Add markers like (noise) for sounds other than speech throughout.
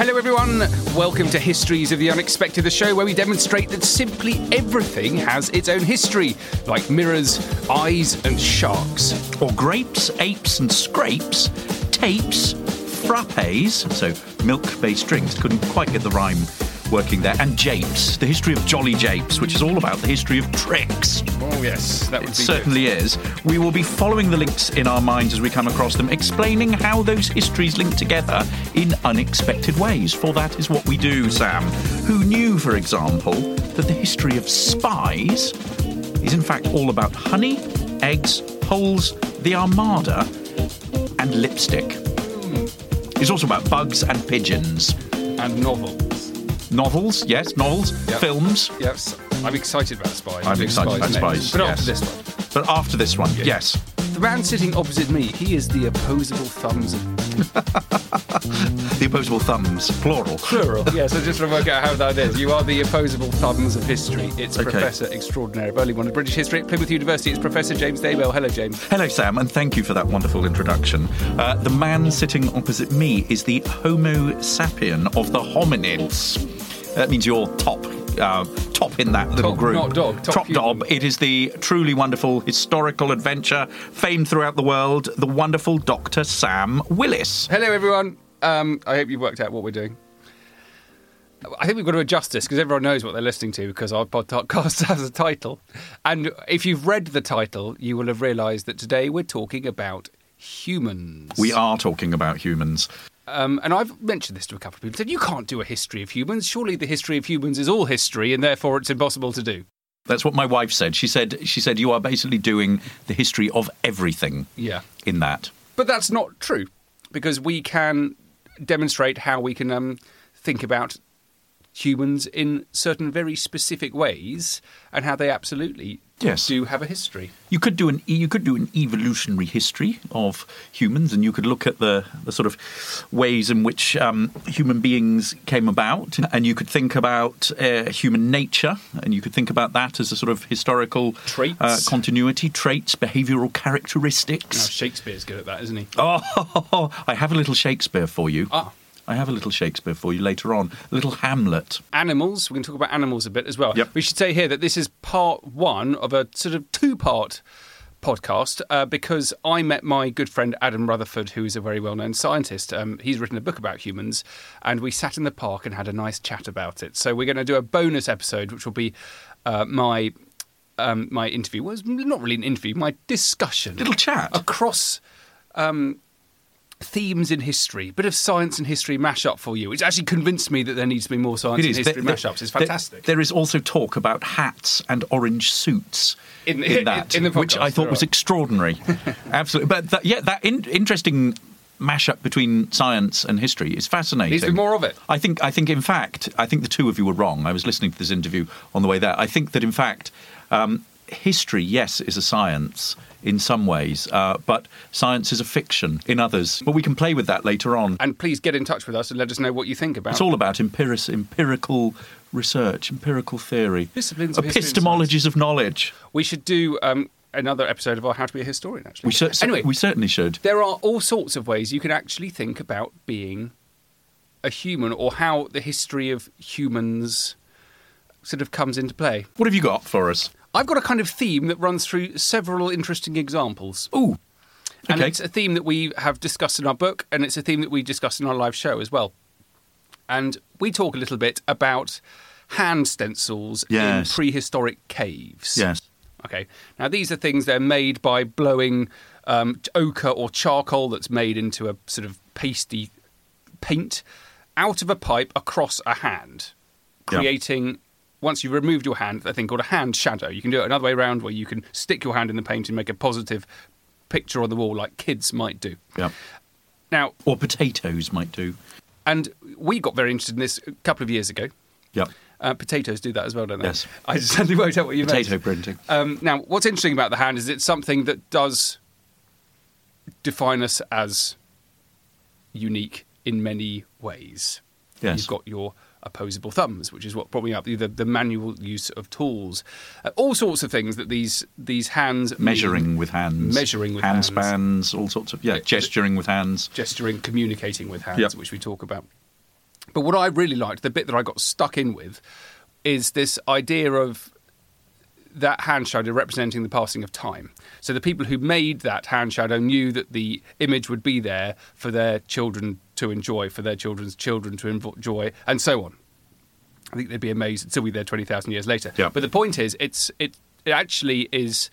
Hello, everyone. Welcome to Histories of the Unexpected, the show where we demonstrate that simply everything has its own history, like mirrors, eyes, and sharks. Or grapes, apes, and scrapes, tapes, frappes, so milk based drinks. Couldn't quite get the rhyme working there. And japes, the history of Jolly Japes, which is all about the history of tricks. Oh, yes, that would It be certainly is. We will be following the links in our minds as we come across them, explaining how those histories link together in unexpected ways. For that is what we do, Sam. Who knew, for example, that the history of spies is in fact all about honey, eggs, holes, the armada, and lipstick. Hmm. It's also about bugs and pigeons. And novels. Novels, yes, novels, Yep. films. Yes, I'm excited about spies. I'm excited about spies, But yes. after this one. But after this one, yes. The man sitting opposite me, he is the opposable thumbs of (laughs) The opposable thumbs, plural. plural. yes, I just want to work out how that is. You are the opposable thumbs of history. It's Okay. Professor Extraordinary of Early Modern British History at Plymouth University. It's Professor James Daybell. Hello, James. Hello, Sam, and thank you for that wonderful introduction. Uh, the man sitting opposite me is the Homo sapien of the hominids. That means you're top. Uh, top in that little Top, group. not dog, top dog. It is the truly wonderful historical adventure, famed throughout the world, the wonderful Dr. Sam Willis. Hello, everyone. Um, I hope you've worked out what we're doing. I think we've got to adjust this because everyone knows what they're listening to because our podcast (laughs) has a title. And if you've read the title, you will have realised that today we're talking about humans. We are talking about humans. Um, and I've mentioned this to a couple of people. Said you can't do a history of humans. Surely the history of humans is all history, and therefore it's impossible to do. That's what my wife said. She said she said you are basically doing the history of everything Yeah. in that. But that's not true because we can demonstrate how we can um, think about humans in certain very specific ways and how they absolutely Yes. do have a history. You could do an you could do an evolutionary history of humans, and you could look at the, the sort of ways in which um, human beings came about, and you could think about uh, human nature, and you could think about that as a sort of historical Traits. uh, continuity, traits, behavioural Now, characteristics. Shakespeare's good at that, isn't he? (laughs) Oh, I have a little Shakespeare for you. Ah. I have a little Shakespeare for you later on. A little Hamlet. Animals, we can talk about animals a bit as well. Yep. We should say here that this is part one of a sort of two part podcast uh, because I met my good friend Adam Rutherford, who is a very well known scientist. Um, he's written a book about humans, and we sat in the park and had a nice chat about it. So we're going to do a bonus episode, which will be uh, my. Um, my interview was not really an interview, my discussion Little chat. across um, themes in history, bit of science and history mash up for you. It's actually convinced me that there needs to be more science and history There- mash ups. It's fantastic. there is also talk about hats and orange suits In- in, (laughs) in- that, in which I thought was extraordinary. (laughs) Absolutely, but that, yeah, that in, interesting mashup between science and history is fascinating. Needs to be more of it. I think. I think. In fact, I think the two of you were wrong. I was listening to this interview on the way there. I think that in fact, um, history, yes, is a science in some ways, uh, but science is a fiction in others. But we can play with that later on. And please get in touch with us and let us know what you think about It's all about empiric- empirical research, empirical theory, Disciplines of epistemologies of knowledge. We should do um, another episode of our How to Be a Historian, actually. We, cer- anyway, we certainly should. there are all sorts of ways you can actually think about being a human or how the history of humans sort of comes into play. What have you got for us? I've got a kind of theme that runs through several interesting examples. Ooh, And okay. it's a theme that we have discussed in our book, and it's a theme that we discussed in our live show as well. And we talk a little bit about hand stencils Yes. in prehistoric caves. yes. Okay. Now, these are things they're made by blowing um, ochre or charcoal that's made into a sort of pasty paint out of a pipe across a hand, creating once you've removed your hand, a thing called a hand shadow. You can do it another way around where you can stick your hand in the paint and make a positive picture on the wall like kids might do. Yeah. Now, Or potatoes might do. and we got very interested in this a couple of years ago. Yep. Uh, potatoes do that as well, don't they? Yes. (laughs) I just suddenly worked out what you Potato meant. Potato printing. Um, now, what's interesting about the hand is it's something that does define us as unique in many ways. Yes. You've got your opposable thumbs, which is what brought me up. The, the manual use of tools, uh, all sorts of things that these these hands mean. Measuring with hands. Measuring with hand hands. spans, all sorts of yeah, Yeah, gesturing with hands. gesturing, communicating with hands, Yep. which we talk about. But what I really liked, the bit that I got stuck in with, is this idea of that hand shadow representing the passing of time. So the people who made that hand shadow knew that the image would be there for their children to enjoy, for their children's children to enjoy, and so on. I think they'd be amazed; it'd still be there twenty thousand years later. Yeah. But the point is, it's it, it actually is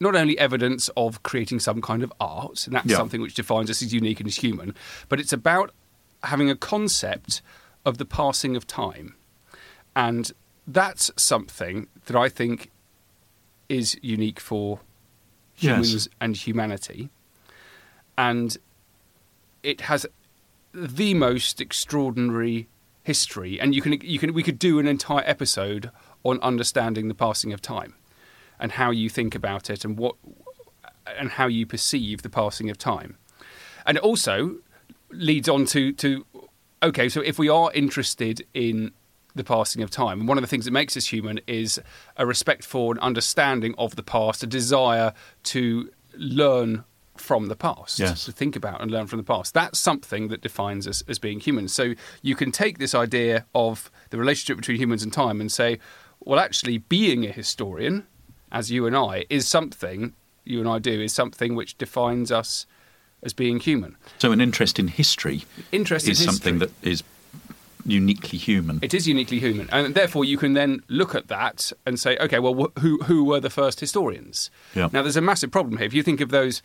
not only evidence of creating some kind of art, and that's Yeah. something which defines us as unique and as human, but it's about having a concept of the passing of time, and that's something that I think is unique for Yes. humans and humanity, and it has the most extraordinary history. And you can you can we could do an entire episode on understanding the passing of time and how you think about it and what and how you perceive the passing of time. And it also leads on to to okay, so if we are interested in the passing of time, one of the things that makes us human is a respect for and understanding of the past, a desire to learn from the past, Yes. to think about and learn from the past. That's something that defines us as being human. So you can take this idea of the relationship between humans and time and say, well, actually, being a historian, as you and I, is something you and I do, is something which defines us as being human. So an interest in history Interest in is something that is uniquely human. It is uniquely human, and therefore you can then look at that and say, okay, well, wh- who who were the first historians? Yeah. Now, there's a massive problem here. If you think of those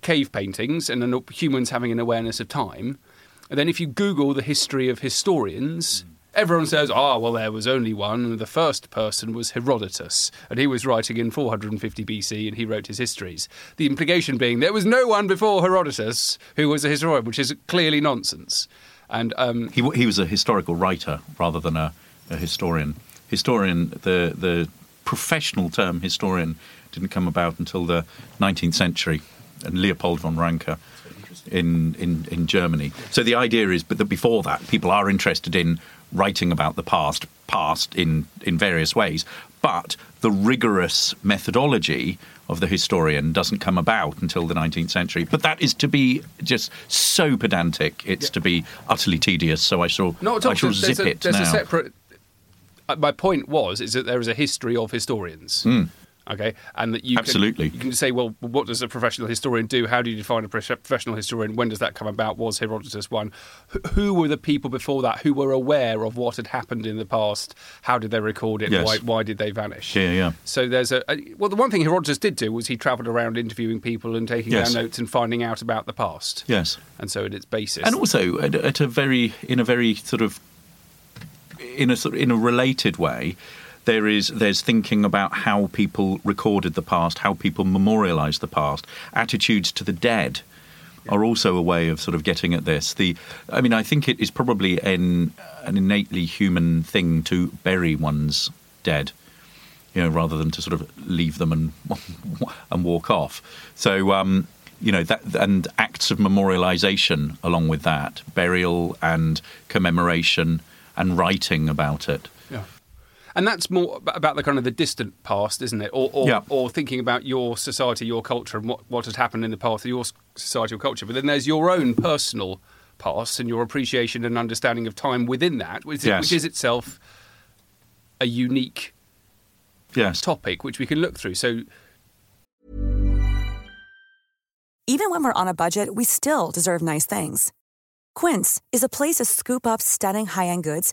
cave paintings and humans having an awareness of time, and then if you Google the history of historians. Everyone says, "Ah, well, there was only one. and The first person was Herodotus, and he was writing in 450 BC, and he wrote his histories." The implication being there was no one before Herodotus who was a historian, which is clearly nonsense. And um, He, he was a historical writer rather than a, a historian. Historian, the, the professional term historian didn't come about until the 19th century and Leopold von Ranke in, in, in Germany. So the idea is but that before that, people are interested in writing about the past, past in, in various ways, but the rigorous methodology of the historian doesn't come about until the 19th century. But that is to be just so pedantic, it's to be utterly tedious. So I shall, Not. I shall there's zip a, it there's now. a separate. uh, My point was is that there is a history of historians. Okay, and that you. Absolutely. can, you can say, well, what does a professional historian do? How do you define a professional historian? When does that come about? Was Herodotus one? Who were the people before that who were aware of what had happened in the past? How did they record it? Yes. Why, why did they vanish? Yeah, yeah. So there's a, a well, the one thing Herodotus did do was he travelled around interviewing people and taking Yes. down notes and finding out about the past. Yes. And so at its basis, and also at, at a very in a very sort of in a sort of, in a related way there is there's thinking about how people recorded the past how people memorialize the past attitudes to the dead are also a way of sort of getting at this the i mean i think it is probably an an innately human thing to bury one's dead you know, rather than to sort of leave them and (laughs) and walk off. So, um, you know, that and acts of memorialization along with that, burial and commemoration and writing about it. Yeah. And that's more about the kind of the distant past, isn't it? Or, or, Yeah. or thinking about your society, your culture, and what, what has happened in the past of your s- society or culture. But then there's your own personal past and your appreciation and understanding of time within that, which, is- Yes. which is itself a unique Yes. topic which we can look through. So Even when we're on a budget, we still deserve nice things. Quince is a place to scoop up stunning high-end goods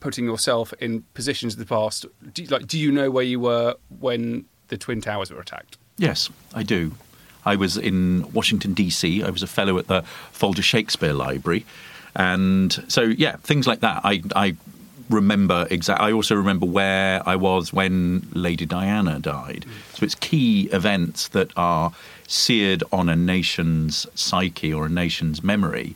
putting yourself in positions of the past. Do, you- like, do you know where you were when the Twin Towers were attacked? Yes, I do. I was in Washington, D.C. I was a fellow at the Folger Shakespeare Library. And so, yeah, things like that. I, I remember exactly. I also remember where I was when Lady Diana died. So it's key events that are seared on a nation's psyche or a nation's memory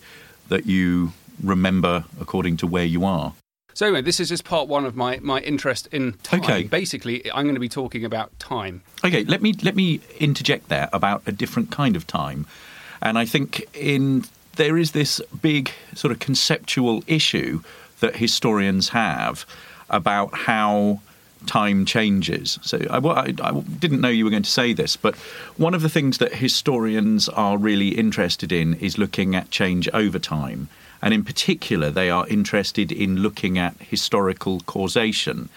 that you remember according to where you are. So anyway, this is just part one of my, my interest in time. Okay. Basically, I'm going to be talking about time. Okay, let me let me interject there about a different kind of time, and I think in there is this big sort of conceptual issue that historians have about how time changes. So I, I, I didn't know you were going to say this, but one of the things that historians are really interested in is looking at change over time. And in particular, they are interested in looking at historical causation.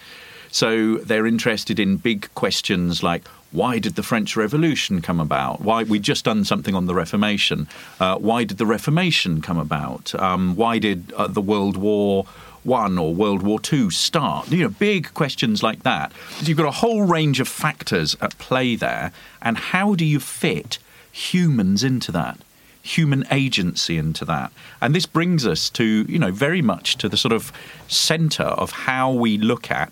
So they're interested in big questions like why did the French Revolution come about? Why we just done something on the Reformation? Uh, why did the Reformation come about? Um, why did uh, the World War One or World War Two start? You know, big questions like that. You've got a whole range of factors at play there, and how do you fit humans into that? Human agency into that. And this brings us to, you know, very much to the sort of center of how we look at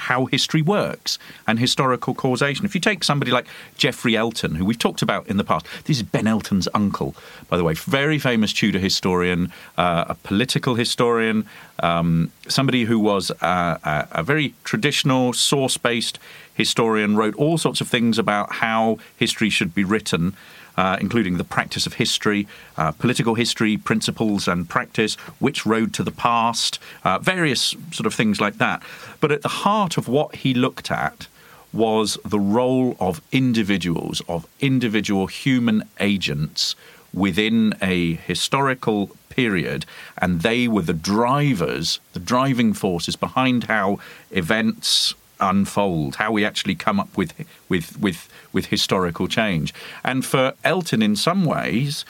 how history works and historical causation. If you take somebody like Geoffrey Elton, who we've talked about in the past, this is Ben Elton's uncle, by the way, very famous Tudor historian, uh, a political historian, um, somebody who was uh, a, a very traditional, source based historian, wrote all sorts of things about how history should be written uh, including the practice of history, uh, political history, principles and practice, which road to the past, uh, various sort of things like that. But at the heart of what he looked at was the role of individuals, of individual human agents within a historical period, and they were the drivers, the driving forces behind how events unfold, how we actually come up with with with with historical change. And for Elton, in some ways,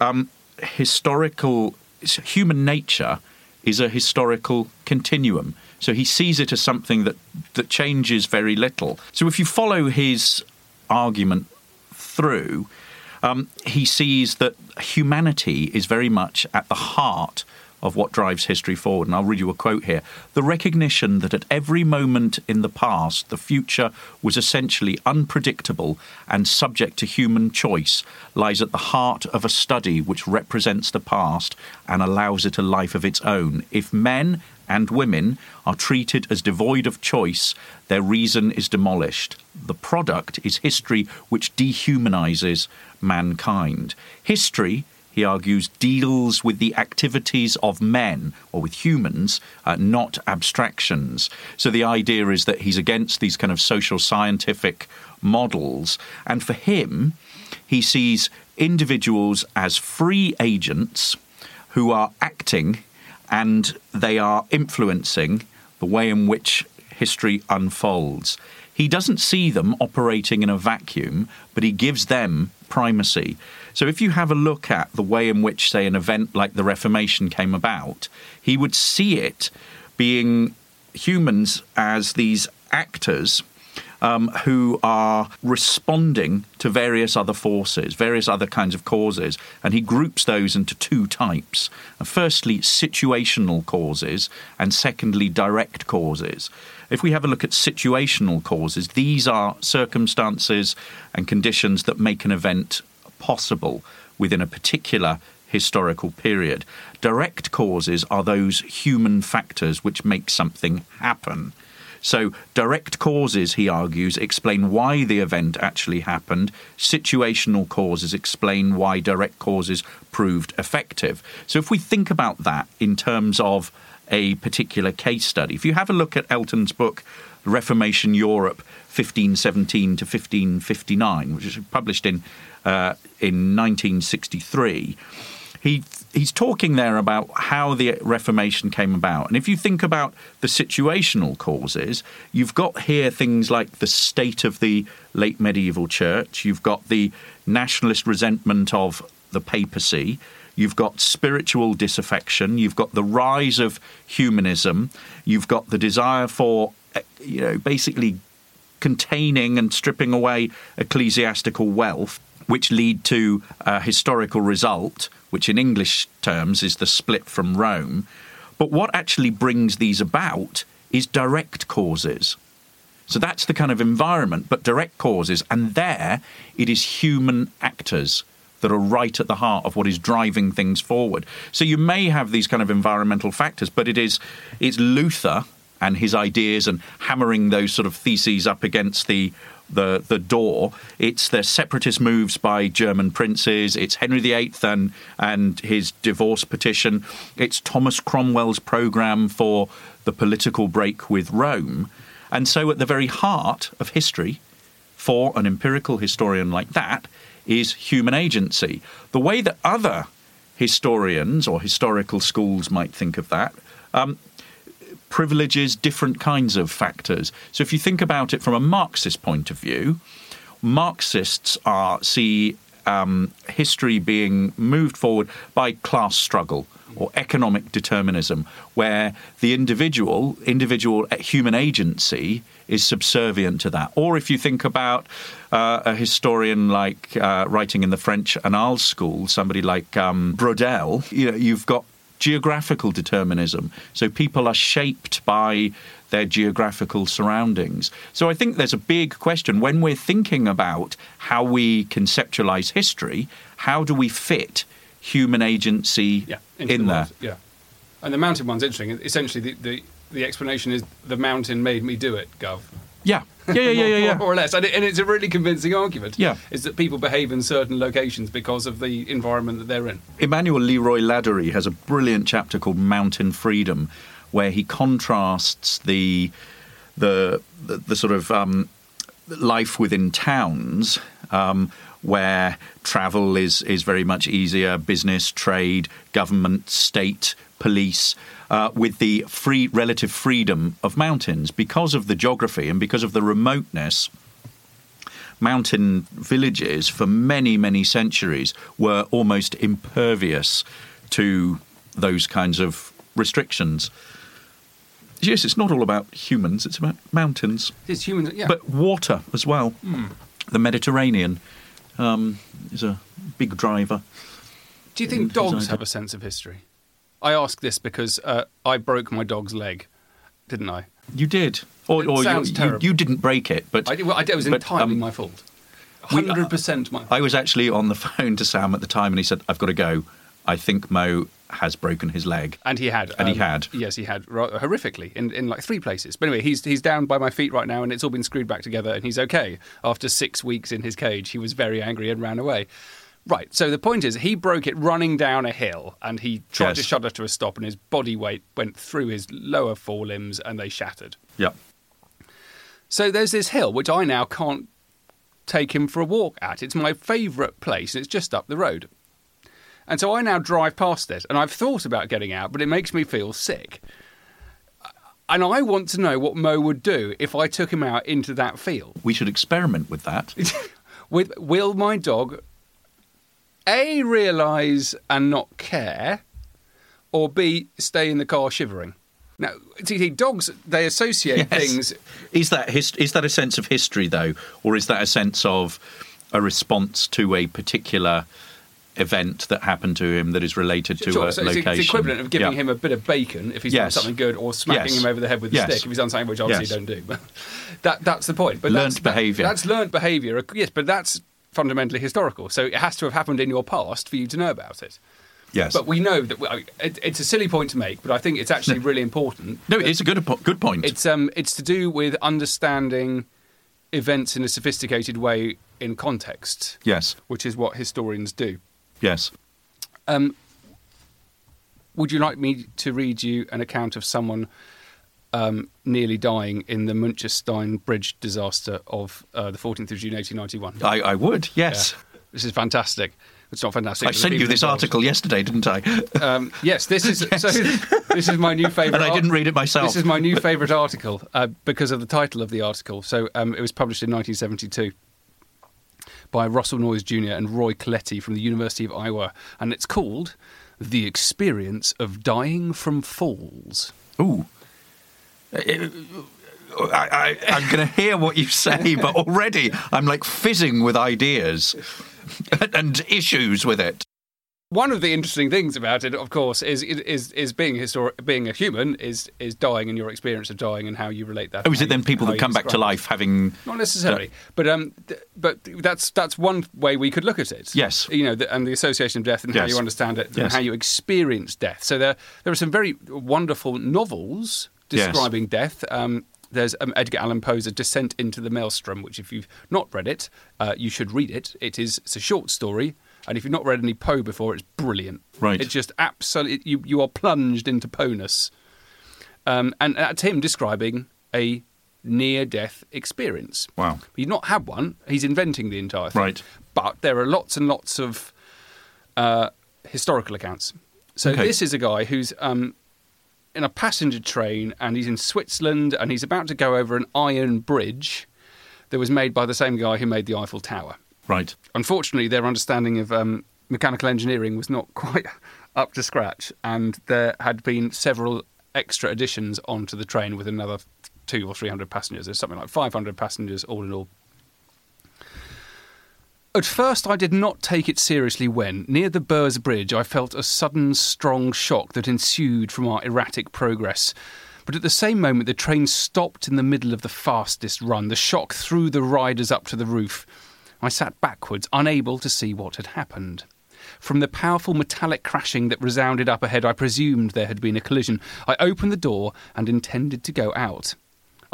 um, historical human nature is a historical continuum. So he sees it as something that that changes very little. So if you follow his argument through, um, he sees that humanity is very much at the heart of what drives history forward. And I'll read you a quote here. The recognition that at every moment in the past, the future was essentially unpredictable and subject to human choice lies at the heart of a study which represents the past and allows it a life of its own. If men and women are treated as devoid of choice, their reason is demolished. The product is history which dehumanizes mankind. History he argues, deals with the activities of men or with humans, uh, not abstractions. So the idea is that he's against these kind of social scientific models. And for him, he sees individuals as free agents who are acting and they are influencing the way in which history unfolds. He doesn't see them operating in a vacuum, but he gives them primacy. So if you have a look at the way in which, say, an event like the Reformation came about, he would see it being humans as these actors um, who are responding to various other forces, various other kinds of causes, and he groups those into two types. Firstly, situational causes, and secondly, direct causes. If we have a look at situational causes, these are circumstances and conditions that make an event possible within a particular historical period. Direct causes are those human factors which make something happen. So, direct causes, he argues, explain why the event actually happened. Situational causes explain why direct causes proved effective. So, if we think about that in terms of a particular case study, if you have a look at Elton's book, Reformation Europe 1517 to 1559, which was published in, uh, in 1963, he he's talking there about how the Reformation came about. And if you think about the situational causes, you've got here things like the state of the late medieval church, you've got the nationalist resentment of the papacy, you've got spiritual disaffection, you've got the rise of humanism, you've got the desire for eh, you know basically containing and stripping away ecclesiastical wealth which lead to a historical result, which in English terms is the split from Rome. But what actually brings these about is direct causes. So that's the kind of environment, but direct causes. And there it is human actors that are right at the heart of what is driving things forward. So you may have these kind of environmental factors, but it is it's Luther and his ideas and hammering those sort of theses up against the the the door. It's the separatist moves by German princes. It's Henry VIII and and his divorce petition. It's Thomas Cromwell's program for the political break with Rome. And so, at the very heart of history, for an empirical historian like that, is human agency. The way that other historians or historical schools might think of that um, privileges different kinds of factors. So if you think about it from a Marxist point of view, Marxists are see um, history being moved forward by class struggle or economic determinism, where the individual, individual human agency, is subservient to that. Or if you think about uh, a historian like uh, writing in the French Annales school, somebody like um, Braudel, you know, you've got geographical determinism. So people are shaped by their geographical surroundings. So I think there's a big question when we're thinking about how we conceptualize history, how do we fit human agency yeah, in the there? Yeah. And the mountain one's interesting. Essentially, the, the, the explanation is the mountain made me do it, Gov. Yeah. Yeah, yeah, yeah, yeah, yeah. more, (laughs) more, or less. And, it, and, it's a really convincing argument. Yeah. Is that people behave in certain locations because of the environment that they're in. Emmanuel Le Roy Ladurie has a brilliant chapter called Mountain Freedom, where he contrasts the the the, the sort of um, life within towns. Um, where travel is, is very much easier, business, trade, government, state, police, uh, with the free relative freedom of mountains because of the geography and because of the remoteness. Mountain villages for many, many centuries were almost impervious to those kinds of restrictions. Yes, it's not all about humans, it's about mountains. It's humans, yeah. But water as well. Mm. The Mediterranean um, is a big driver. Do you think dogs have a sense of history? I ask this because uh, I broke my dog's leg, didn't I? You did. Or, or you. You, you, didn't break it, but I, well, I, it was but, entirely um, my fault. Hundred percent my. I was actually on the (laughs) phone to Sam at the time, and he said, "I've got to go. I think Mo has broken his leg." And he had. And um, he had. Yes, he had horrifically in, in like three places. But anyway, he's he's down by my feet right now, and it's all been screwed back together, and he's okay. After six weeks in his cage, he was very angry and ran away. Right. So the point is, he broke it running down a hill, and he tried Yes. to shudder to a stop, and his body weight went through his lower forelimbs, and they shattered. Yep. So there's this hill which I now can't take him for a walk at. It's my favourite place, and it's just up the road. And so I now drive past it, and I've thought about getting out, but it makes me feel sick. And I want to know what Mo would do if I took him out into that field. We should experiment with that. (laughs) With will my dog a realise and not care, or b stay in the car shivering? Now, see, see, dogs they associate Yes. things Is that his, is that a sense of history though, or is that a sense of a response to a particular event that happened to him that is related to Sure, a so it's location? the equivalent of giving Yeah. him a bit of bacon if he's Yes. done something good, or smacking Yes. him over the head with a stick if he's done something which obviously don't do. But (laughs) that that's the point. But Learnt that's, behaviour. That, that's learned behaviour. Yes, but that's fundamentally historical. So it has to have happened in your past for you to know about it. Yes. But we know that I mean, it, it's a silly point to make, but I think it's actually really important. no, it's a good good point. It's um it's to do with understanding events in a sophisticated way in context, yes. which is what historians do. Yes. Um, would you like me to read you an account of someone um, nearly dying in the Münchenstein Bridge disaster of uh, the 14th of June 1891? I, I would. Yes. Yeah. This is fantastic. It's not fantastic. I sent you this involved. article yesterday, didn't I? (laughs) Um, yes, this is so. This is my new favourite. And I didn't read it myself. This is my new favourite article uh, because of the title of the article. So um, it was published in 1972 by Russell Noyes Jr. and Roy Kletti from the University of Iowa, and it's called "The Experience of Dying from Falls." Ooh. I, I, I'm going to hear what you say, but already I'm like fizzing with ideas and issues with it. One of the interesting things about it, of course, is is is being histor- being a human is is dying and your experience of dying and how you relate that. Oh, is it then people that come back to life having. Not necessarily, but um, th- but that's that's one way we could look at it. Yes. you know, the, and the association of death and how you understand it Yes. and how you experience death. So there there are some very wonderful novels Yes. describing death. Um, there's um, Edgar Allan Poe's A Descent into the Maelstrom, which if you've not read it, uh, you should read it. It is it's a short story, and if you've not read any Poe before, it's brilliant. Right. It's just absolutely you you are plunged into Poeness. Um, and that's him describing a near-death experience. Wow. He's not had one. He's inventing the entire thing. Right. But there are lots and lots of uh, historical accounts. So Okay. this is a guy who's um, in a passenger train and he's in Switzerland and he's about to go over an iron bridge that was made by the same guy who made the Eiffel Tower. Right. Unfortunately, their understanding of um, mechanical engineering was not (laughs) quite up to scratch, and there had been several extra additions onto the train with another two or three hundred passengers. There's something like 500 passengers all in all. At first, I did not take it seriously when, near the Birs Bridge, I felt a sudden, strong shock that ensued from our erratic progress. But at the same moment, the train stopped in the middle of the fastest run. The shock threw the riders up to the roof. I sat backwards, unable to see what had happened. From the powerful metallic crashing that resounded up ahead, I presumed there had been a collision. I opened the door and intended to go out.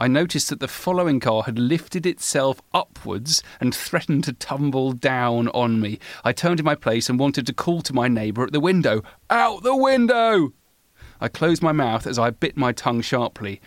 I noticed that the following car had lifted itself upwards and threatened to tumble down on me. I turned in my place and wanted to call to my neighbour at the window, Out the window! I closed my mouth as I bit my tongue sharply.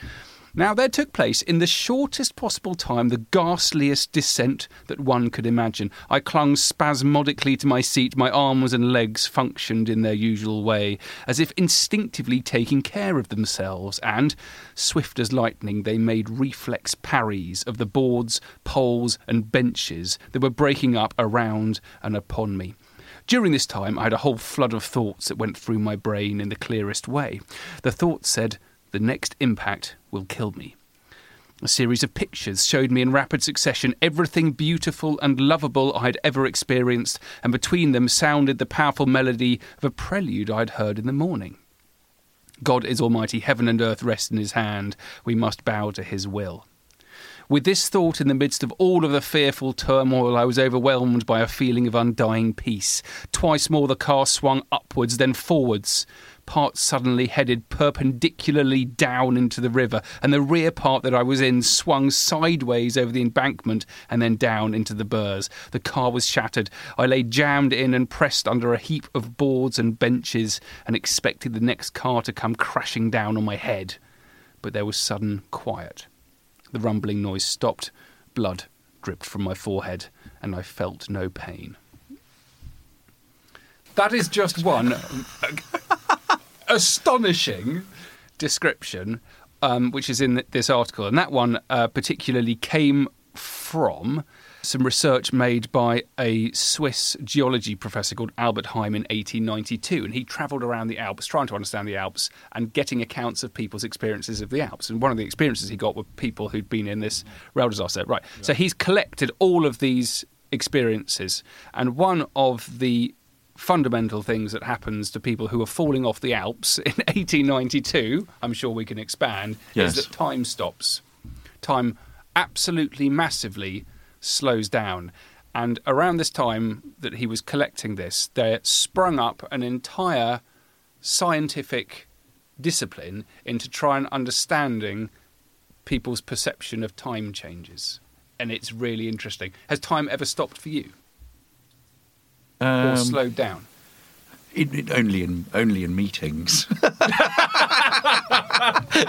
Now, there took place in the shortest possible time the ghastliest descent that one could imagine. I clung spasmodically to my seat, my arms and legs functioned in their usual way, as if instinctively taking care of themselves, and, swift as lightning, they made reflex parries of the boards, poles, and benches that were breaking up around and upon me. During this time, I had a whole flood of thoughts that went through my brain in the clearest way. The thoughts said, The next impact will kill me. A series of pictures showed me in rapid succession everything beautiful and lovable I had ever experienced, and between them sounded the powerful melody of a prelude I had heard in the morning. God is almighty, heaven and earth rest in his hand, we must bow to his will. With this thought in the midst of all of the fearful turmoil, I was overwhelmed by a feeling of undying peace. Twice more the car swung upwards, then forwards. Part suddenly headed perpendicularly down into the river, and the rear part that I was in swung sideways over the embankment and then down into the Birs. The car was shattered. I lay jammed in and pressed under a heap of boards and benches and expected the next car to come crashing down on my head. But there was sudden quiet. The rumbling noise stopped, blood dripped from my forehead, and I felt no pain. That is just one (laughs) astonishing description, um, which is in this article. And that one uh, particularly came from some research made by a Swiss geology professor called Albert Heim in 1892. And he travelled around the Alps trying to understand the Alps and getting accounts of people's experiences of the Alps. And one of the experiences he got were people who'd been in this rail disaster. Right. So he's collected all of these experiences. And one of the fundamental things that happens to people who are falling off the Alps (laughs) in 1892, I'm sure we can expand, Yes. is that time stops. Time absolutely massively slows down. And around this time that he was collecting this, there sprung up an entire scientific discipline into trying and understanding people's perception of time changes. And it's really interesting. Has time ever stopped for you or Um, slowed down? it- it- only in only in meetings. (laughs)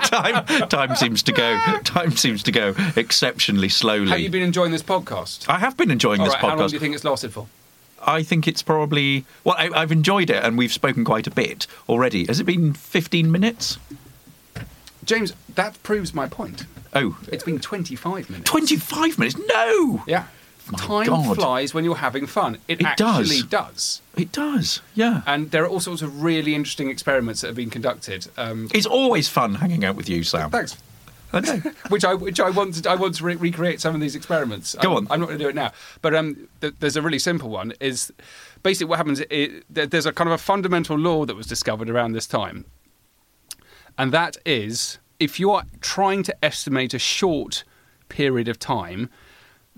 time time seems to go time seems to go exceptionally slowly. Have you been enjoying this podcast? I have been enjoying All this right, how long do you think it's lasted for? I think it's probably well. I, I've enjoyed it, and we've spoken quite a bit already. Has it been fifteen minutes? James, that proves my point. Oh, It's been 25 minutes. 25 minutes? No! Yeah. My Time God. flies when you're having fun. It, It does. actually does. It does, yeah. And there are all sorts of really interesting experiments that have been conducted. Um, It's always fun hanging out with you, Sam. thanks. I (laughs) which I which I want to I want to re- recreate some of these experiments. Go I'm, on. I'm not going to do it now, but um, th- there's a really simple one. Is basically what happens. It, there's a kind of a fundamental law that was discovered around this time, and that is if you are trying to estimate a short period of time.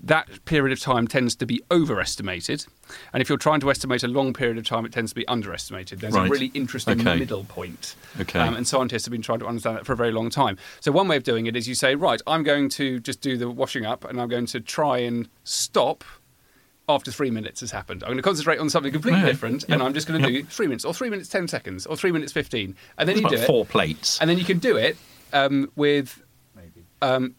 That period of time tends to be overestimated, and if you're trying to estimate a long period of time, it tends to be underestimated. There's Right. a really interesting Okay. middle point. Okay. Um, and scientists have been trying to understand that for a very long time. So one way of doing it is you say, right, I'm going to just do the washing up, and I'm going to try and stop after three minutes has happened. I'm going to concentrate on something completely Yeah. different, and I'm just going to Yep. do three minutes, or three minutes ten seconds, or three minutes fifteen, and then It's you do about it, four plates. and then you can do it um, with um,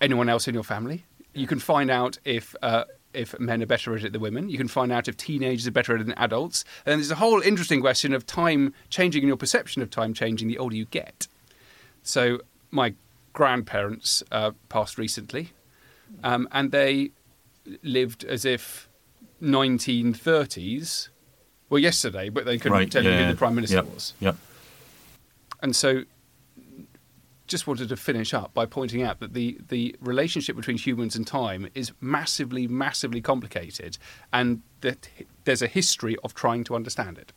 anyone else in your family. You can find out if. Uh, if men are better at it than women, you can find out if teenagers are better at it than adults. And there's a whole interesting question of time changing and your perception of time changing the older you get. So my grandparents uh, passed recently, um, and they lived as if 1930s. Well, yesterday, but they couldn't right, tell you yeah. who the prime minister yep. was. Yep. And so, just wanted to finish up by pointing out that the, the relationship between humans and time is massively, massively complicated, and that there's a history of trying to understand it.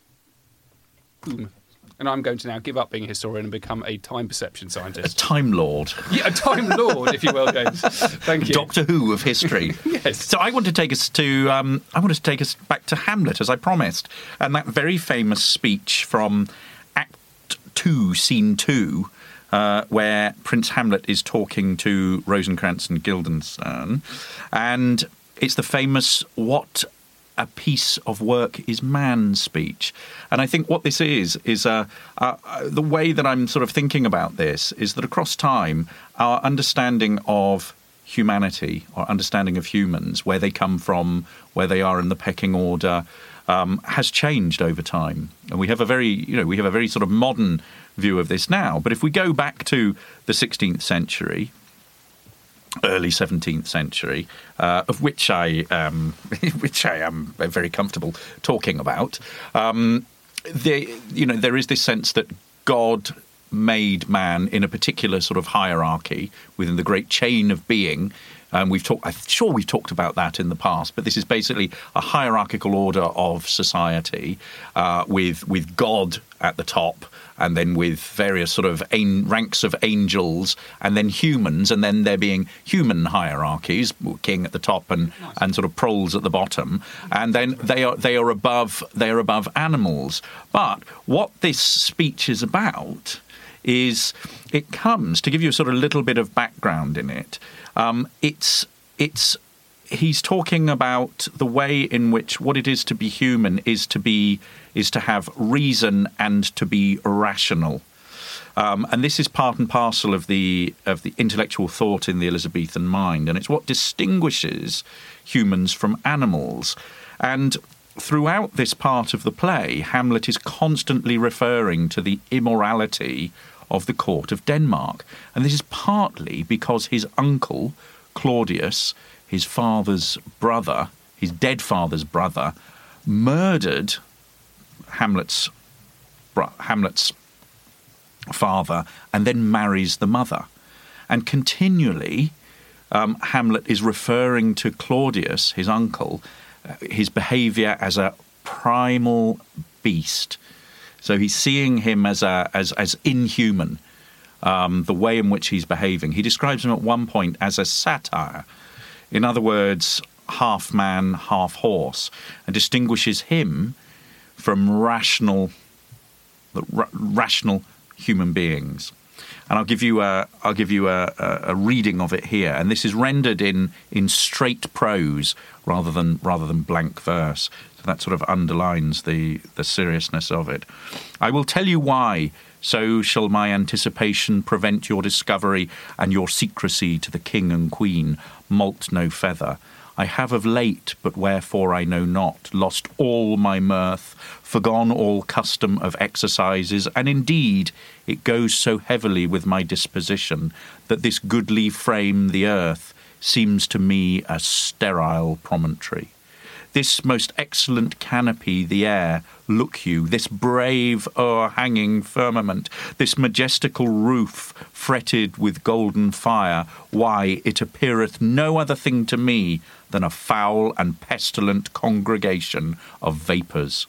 Boom. And I'm going to now give up being a historian and become a time perception scientist. A. Time Lord. yeah, a time lord, if you will, James. Thank you. Doctor Who of history. (laughs) Yes. So I want to take us to um, I want to take us back to Hamlet as I promised, and that very famous speech from Act Two, Scene Two, uh, where Prince Hamlet is talking to Rosencrantz and Guildenstern, and it's the famous "What a piece of work is man" speech. And I think what this is is uh, uh, uh, the way that I'm sort of thinking about this is that across time, our understanding of humanity our understanding of humans, where they come from, where they are in the pecking order, um, has changed over time. And we have a very, you know, we have a very sort of modern view of this now. But if we go back to the 16th century, early 17th century, uh, of which I um, (laughs) which I am very comfortable talking about. Um, the, you know, there is this sense that God made man in a particular sort of hierarchy within the great chain of being. Um, we've talked. I'm sure we've talked about that in the past, but this is basically a hierarchical order of society uh, with with God at the top, and then with various sort of an- ranks of angels, and then humans, and then there being human hierarchies, king at the top and and sort of proles at the bottom, and then they are they are above they are above animals. But what this speech is about is it comes to give you a sort of little bit of background in it. Um, it's it's he's talking about the way in which what it is to be human is to be is to have reason and to be rational. Um, and this is part and parcel of the of the intellectual thought in the Elizabethan mind, and it's what distinguishes humans from animals. And throughout this part of the play, Hamlet is constantly referring to the immorality of the court of Denmark, and this is partly because his uncle Claudius, his father's brother, his dead father's brother, murdered Hamlet's Hamlet's father and then marries the mother. And continually, um, Hamlet is referring to Claudius, his uncle, his behavior as a primal beast. So he's seeing him as a as as inhuman. Um, the way in which he's behaving. He describes him at one point as a satyr. In other words, half man, half horse, and distinguishes him from rational, ra- rational human beings. And I'll give you a, I'll give you a, a, reading of it here, and this is rendered in in straight prose rather than rather than blank verse. So that sort of underlines the the seriousness of it. I will tell you why. So shall my anticipation prevent your discovery and your secrecy to the king and queen. Molt no feather. I have of late, but wherefore I know not, lost all my mirth, forgone all custom of exercises, and indeed it goes so heavily with my disposition that this goodly frame, the earth, seems to me a sterile promontory. This most excellent canopy, the air, look you, this brave o'erhanging firmament, this majestical roof fretted with golden fire, why, it appeareth no other thing to me than a foul and pestilent congregation of vapours.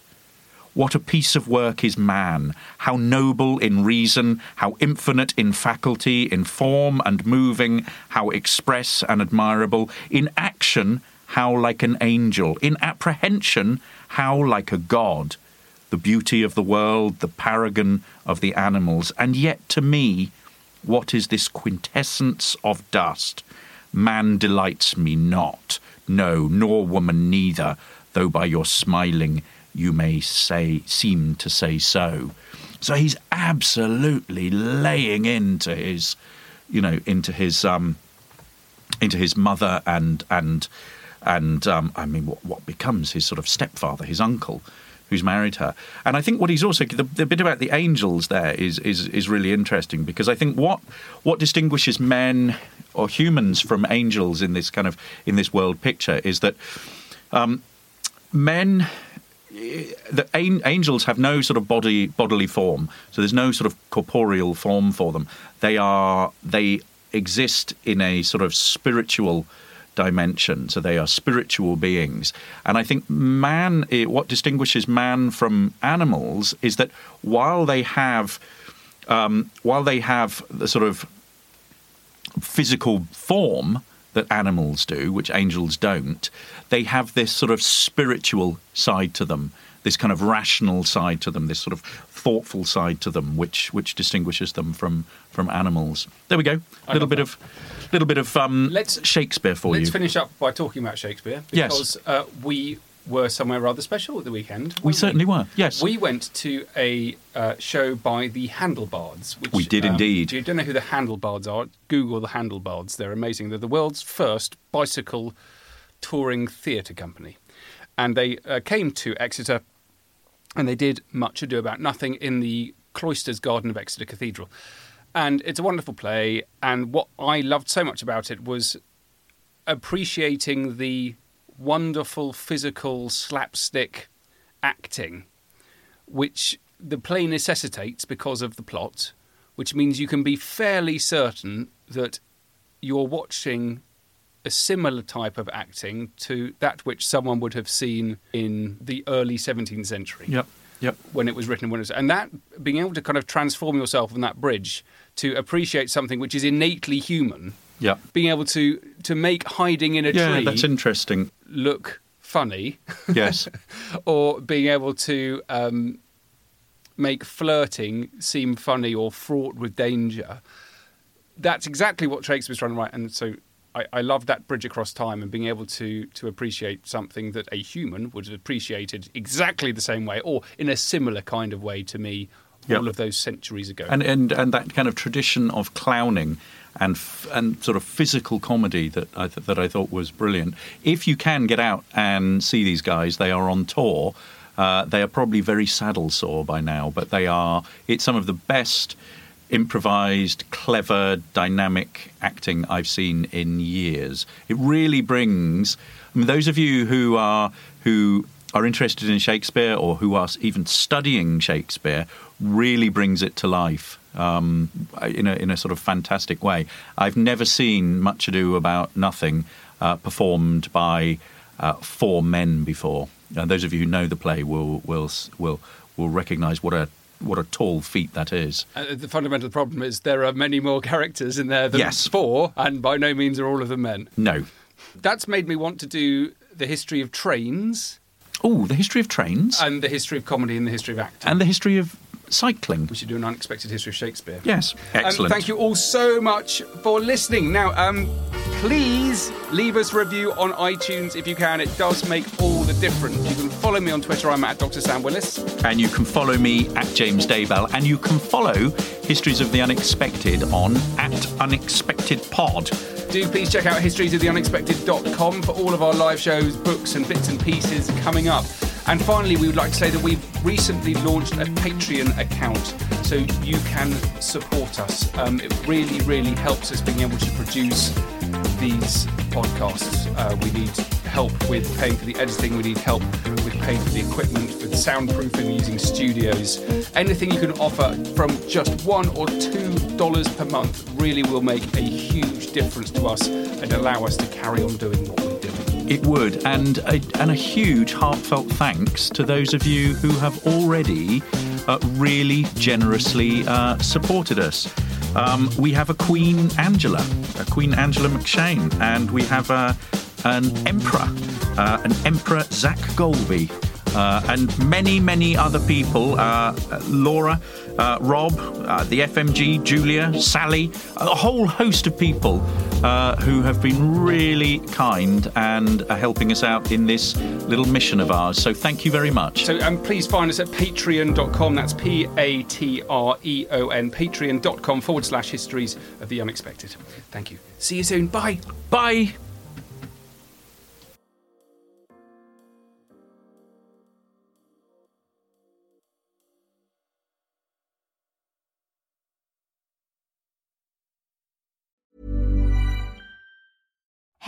What a piece of work is man! How noble in reason, how infinite in faculty, in form and moving, how express and admirable, in action, how like an angel, in apprehension, how like a god, the beauty of the world, the paragon of the animals, and yet to me, what is this quintessence of dust? Man delights me not, no, nor woman neither, though by your smiling you may say seem to say so. So he's absolutely laying into his, you know, into his um, into his mother and and and um, I mean, what, what becomes his sort of stepfather, his uncle, who's married her. And I think what he's also the, the, bit about the angels there is is is really interesting because I think what what distinguishes men or humans from angels in this kind of in this world picture is that um, men the angels have no sort of body bodily form so there's no sort of corporeal form for them they are they exist in a sort of spiritual dimension. So they are spiritual beings. And I think man, eh, what distinguishes man from animals is that while they have, um, while they have the sort of physical form that animals do, which angels don't, they have this sort of spiritual side to them this kind of rational side to them, this sort of thoughtful side to them, which which distinguishes them from from animals. There we go. A little bit that. of little bit of um, let's Shakespeare for let's you. Let's finish up by talking about Shakespeare because yes. uh, we were somewhere rather special at the weekend. We certainly we? were. Yes, we went to a uh, show by the Handlebards. Which, we did um, indeed. If you don't know who the Handlebards are, Google the Handlebards. They're amazing. They're the world's first bicycle touring theatre company, and they uh, came to Exeter, and they did Much Ado About Nothing in the cloisters garden of Exeter Cathedral. And it's a wonderful play. And what I loved so much about it was appreciating the wonderful physical slapstick acting, which the play necessitates because of the plot, which means you can be fairly certain that you're watching a similar type of acting to that which someone would have seen in the early 17th century. Yep. Yep. When it was written, when it was, and that being able to kind of transform yourself on that bridge to appreciate something which is innately human. Yeah. Being able to to make hiding in a yeah, tree. that's interesting. Look funny. Yes. (laughs) or being able to um, make flirting seem funny or fraught with danger. That's exactly what Shakespeare's trying to write, and so I, I love that bridge across time and being able to to appreciate something that a human would have appreciated exactly the same way or in a similar kind of way to me yep. all of those centuries ago. And and and that kind of tradition of clowning and and sort of physical comedy that I th- that I thought was brilliant. If you can get out and see these guys, they are on tour. Uh, they are probably very saddle sore by now, but they are. It's some of the best improvised, clever, dynamic acting I've seen in years. It really brings. I mean, those of you who are who are interested in Shakespeare or who are even studying Shakespeare really brings it to life um, in, a, in a sort of fantastic way. I've never seen Much Ado About Nothing uh, performed by uh, four men before. Uh, those of you who know the play will will will will recognise what a what a tall feat that is. Uh, the fundamental problem is there are many more characters in there than yes. four, and by no means are all of them men. No. That's made me want to do the history of trains. Oh, the history of trains. And the history of comedy and the history of acting. And the history of cycling. We should do an unexpected history of Shakespeare. Yes, excellent. Um, thank you all so much for listening. Now, um, please leave us a review on iTunes if you can. It does make all the difference. You can follow me on Twitter. I'm at Dr. Sam Willis. And you can follow me at James Daybell. And you can follow Histories of the Unexpected on at Unexpected Pod. Do please check out historiesoftheunexpected.com for all of our live shows, books, and bits and pieces coming up. And finally, we would like to say that we've recently launched a Patreon account so you can support us. Um, it really, really helps us being able to produce these podcasts. Uh, we need help with paying for the editing, we need help with paying for the equipment, with soundproofing, using studios. Anything you can offer from just one or two dollars per month really will make a huge difference to us and allow us to carry on doing what we're doing. It would, and a, and a huge heartfelt thanks to those of you who have already uh, really generously uh, supported us. Um, we have a Queen Angela, a Queen Angela McShane, and we have a, an Emperor, uh, an Emperor Zach Golby. Uh, and many, many other people uh, Laura, uh, Rob, uh, the FMG, Julia, Sally, a whole host of people uh, who have been really kind and are helping us out in this little mission of ours. So thank you very much. So um, please find us at patreon.com. That's P A T R E O N, patreon.com forward slash histories of the unexpected. Thank you. See you soon. Bye. Bye.